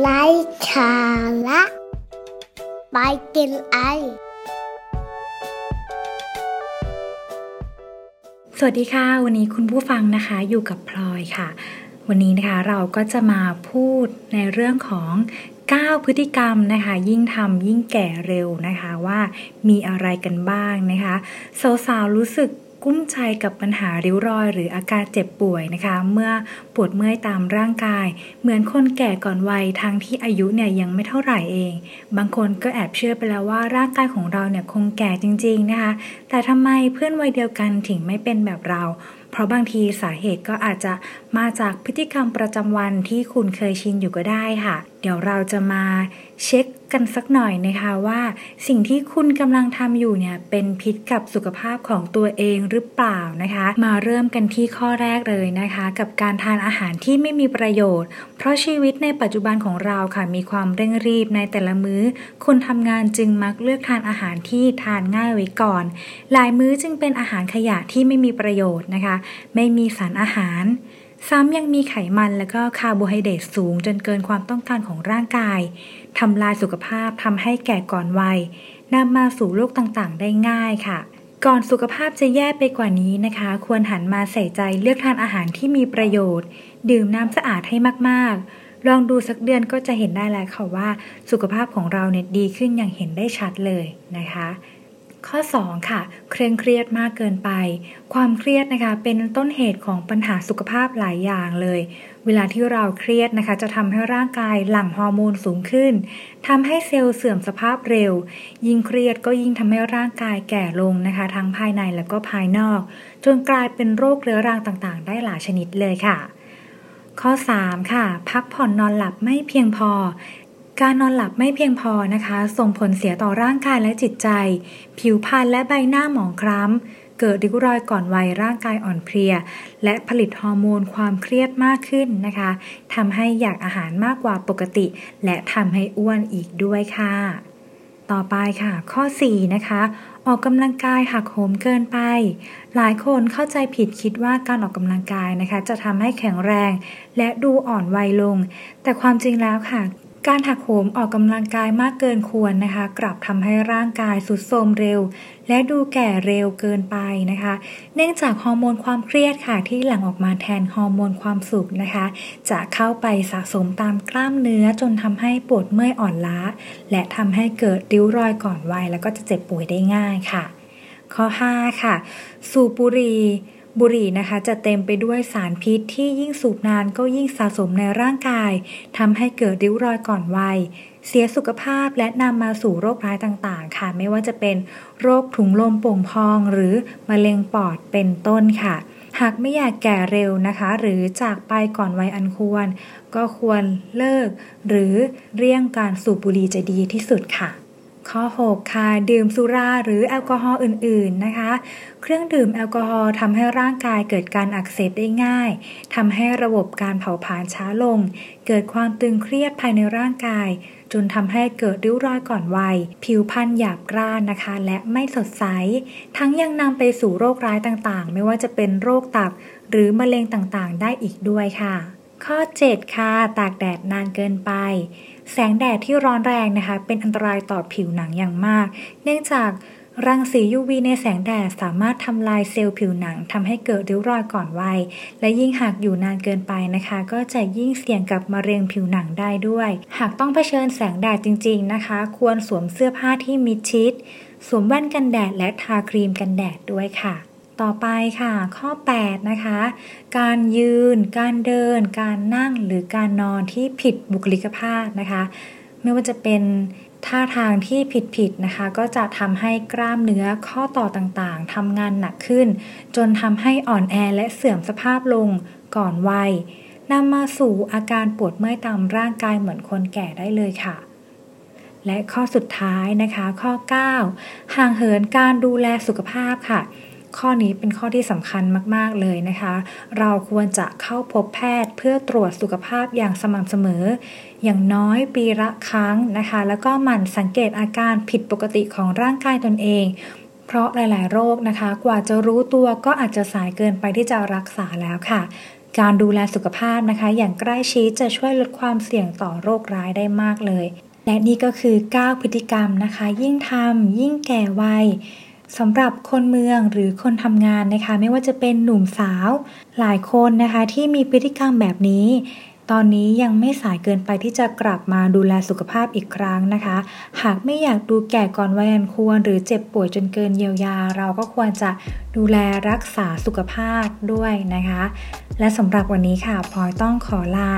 ไร้สาระไปกินไอ สวัสดีค่ะ วันนี้คุณผู้ฟังนะคะอยู่กับพลอยค่ะ วันนี้นะคะเราก็จะมาพูดในเรื่องของ9พฤติกรรมนะคะ ยิ่งทำยิ่งแก่เร็วนะคะว่ามีอะไรกันบ้างนะคะสาวๆรู้สึก กุ้มใจกับปัญหาริ้วรอย หรืออาการเจ็บป่วยนะคะ เมื่อปวดเมื่อยตามร่างกาย เหมือนคนแก่ก่อนวัยทั้งที่อายุเนี่ยยังไม่เท่าไหร่เอง บางคนก็แอบเชื่อไปแล้วว่าร่างกายของเราเนี่ยคงแก่จริง ๆนะคะ แต่ทำไมเพื่อนวัยเดียวกันถึงไม่เป็นแบบเราเพราะบางทีสาเหตุก็อาจจะมาจากพฤติกรรมประจำวันที่คุณเคยชินอยู่ก็ได้ค่ะ เดี๋ยวเราจะมาเช็คกันสักหน่อยนะคะว่าสิ่งที่คุณกำลังทำอยู่เนี่ยเป็นพิษกับสุขภาพของตัวเองหรือเปล่านะคะ มาเริ่มกันที่ข้อแรกเลยนะคะ กับการทานอาหารที่ไม่มีประโยชน์ เพราะชีวิตในปัจจุบันของเราค่ะมีความเร่งรีบในแต่ละมื้อ คนทำงานจึงมักเลือกทานอาหารที่ทานง่ายไว้ก่อน หลายมื้อจึงเป็นอาหารขยะที่ไม่มีประโยชน์นะคะ ไม่มีสารอาหาร ซ้ำยังมีไขมันและก็คาร์โบไฮเดรตสูงจนเกินความต้องการของร่างกายทำลายสุขภาพทำให้แก่ก่อนวัยนำมาสู่โรคต่างๆ ได้ง่ายค่ะ ก่อนสุขภาพจะแย่ไปกว่านี้นะคะ ควรหันมาใส่ใจเลือกทานอาหารที่มีประโยชน์ ดื่มน้ำสะอาดให้มากๆ ลองดูสักเดือนก็จะเห็นได้แล้วค่ะว่า สุขภาพของเราเนี่ยดีขึ้นอย่างเห็นได้ชัดเลยนะคะ ข้อ 2 ค่ะ เคร่งเครียดมากเกินไป ความเครียดนะคะ เป็นต้นเหตุของปัญหาสุขภาพหลายอย่างเลย เวลาที่เราเครียดนะคะ จะทำให้ร่างกายหลั่งฮอร์โมนสูงขึ้นทำให้เซลล์เสื่อมสภาพเร็ว ยิ่งเครียดก็ยิ่งทำให้ร่างกายแก่ลงนะคะ ทั้งภายในและก็ภายนอก จนกลายเป็นโรคเรื้อรังต่างๆ ได้หลายชนิดเลยค่ะข้อ 3 ค่ะ พักผ่อนนอนหลับไม่เพียงพอ การนอนหลับไม่เพียงพอนะคะ ส่งผลเสียต่อร่างกายและจิตใจ ผิวพรรณและใบหน้าหมองคล้ำ เกิดริ้วรอยก่อนวัยร่างกายอ่อนเพลีย และผลิตฮอร์โมนความเครียดมากขึ้นนะคะทำให้อยากอาหารมากกว่าปกติ และทำให้อ้วนอีกด้วยค่ะ ต่อไปค่ะ ข้อ 4 นะคะออกกำลังกายหักโหมเกินไป หลายคนเข้าใจผิดคิดว่าการออกกำลังกายนะคะ จะทำให้แข็งแรง และดูอ่อนวัยลง แต่ความจริงแล้วค่ะ การหักโหมออกกำลังกายมากเกินควรนะคะ กลับทำให้ร่างกายสุดโทรมเร็ว และดูแก่เร็วเกินไปนะคะ เนื่องจากฮอร์โมนความเครียดค่ะที่หลั่งออกมาแทนฮอร์โมนความสุขนะคะ จะเข้าไปสะสมตามกล้ามเนื้อจนทำให้ปวดเมื่อยอ่อนล้า และทำให้เกิดริ้วรอยก่อนวัยแล้วก็จะเจ็บป่วยได้ง่ายค่ะ ข้อ 5 ค่ะ สูบบุหรี่ บุหรี่นะคะจะเต็มไปด้วยสารพิษที่ยิ่งสูบนานก็ยิ่งสะสมในร่างกายทำให้เกิดริ้วรอยก่อนวัย เสียสุขภาพและนำมาสู่โรคร้ายต่างๆ ค่ะ ไม่ว่าจะเป็นโรคถุงลมโป่งพองหรือมะเร็งปอดเป็นต้นค่ะ หากไม่อยากแก่เร็วนะคะ หรือจากไปก่อนวัยอันควร ก็ควรเลิก หรือเลี่ยงการสูบบุหรี่จะดีที่สุดค่ะ ข้อ 6 ค่ะ ดื่มสุราหรือแอลกอฮอล์อื่น ๆ นะคะ เครื่องดื่มแอลกอฮอล์ทำให้ร่างกายเกิดการอักเสบได้ง่ายทำให้ระบบการเผาผลาญช้าลง เกิดความตึงเครียดภายในร่างกาย จนทำให้เกิดริ้วรอยก่อนวัย ผิวพรรณหยาบกร้านนะคะ และไม่สดใส ทั้งยังนำไปสู่โรคร้ายต่างๆ ไม่ว่าจะเป็นโรคตับ หรือมะเร็งต่างๆ ได้อีกด้วยค่ะ ข้อ 7 ค่ะ ตากแดดนานเกินไป แสงแดดที่ร้อนแรงนะคะ เป็นอันตรายต่อผิวหนังอย่างมาก เนื่องจากรังสี UV ในแสงแดดสามารถทำลายเซลล์ผิวหนังทำให้เกิดริ้วรอยก่อนวัย และยิ่งหากอยู่นานเกินไปนะคะ ก็จะยิ่งเสี่ยงกับมะเร็งผิวหนังได้ด้วย หากต้องเผชิญแสงแดดจริง ๆนะคะ ควรสวมเสื้อผ้าที่มิดชิด สวมแว่นกันแดดและทาครีมกันแดดด้วยค่ะ ต่อไปค่ะ ข้อ 8 นะคะ การยืน การเดิน การนั่งหรือการนอนที่ผิดบุคลิกภาพนะคะ ไม่ว่าจะเป็นท่าทางที่ผิดๆนะคะ ก็จะทำให้กล้ามเนื้อข้อต่อต่างๆทำงานหนักขึ้น จนทำให้อ่อนแอและเสื่อมสภาพลงก่อนวัยนำมาสู่อาการปวดเมื่อยตามร่างกายเหมือนคนแก่ได้เลยค่ะ และข้อสุดท้ายนะคะ ข้อ 9 ห่างเหินการดูแลสุขภาพค่ะ ข้อนี้เป็นข้อที่สำคัญมาก ๆ เลยนะคะ เราควรจะเข้าพบแพทย์เพื่อตรวจสุขภาพอย่างสม่ำเสมอ อย่างน้อยปีละครั้งนะคะ แล้วก็หมั่นสังเกตอาการผิดปกติของร่างกายตนเอง เพราะหลาย ๆ โรคนะคะ กว่าจะรู้ตัวก็อาจจะสายเกินไปที่จะรักษาแล้วค่ะการดูแลสุขภาพนะคะ อย่างใกล้ชิดจะช่วยลดความเสี่ยงต่อโรคร้ายได้มากเลย และนี่ก็คือ 9 พฤติกรรมนะคะ ยิ่งทำยิ่งแก่วัย สำหรับคนเมืองหรือคนทำงานนะคะ ไม่ว่าจะเป็นหนุ่มสาว หลายคนนะคะที่มีพฤติกรรมแบบนี้ ตอนนี้ยังไม่สายเกินไปที่จะกลับมาดูแลสุขภาพอีกครั้งนะคะ หากไม่อยากดูแก่ก่อนวัยอันควร หรือเจ็บป่วยจนเกินเยียวยา เราก็ควรจะดูแลรักษาสุขภาพด้วยนะคะ และสำหรับวันนี้ค่ะพลอยต้องขอลา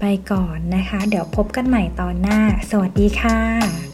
ไปก่อนนะคะ เดี๋ยวพบกันใหม่ตอนหน้า สวัสดีค่ะ